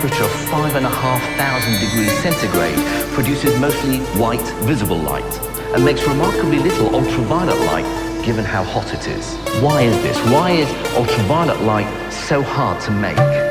temperature of 5,500 degrees centigrade produces mostly white visible light and makes remarkably little ultraviolet light given how hot it is. Why is this? Why is ultraviolet light so hard to make?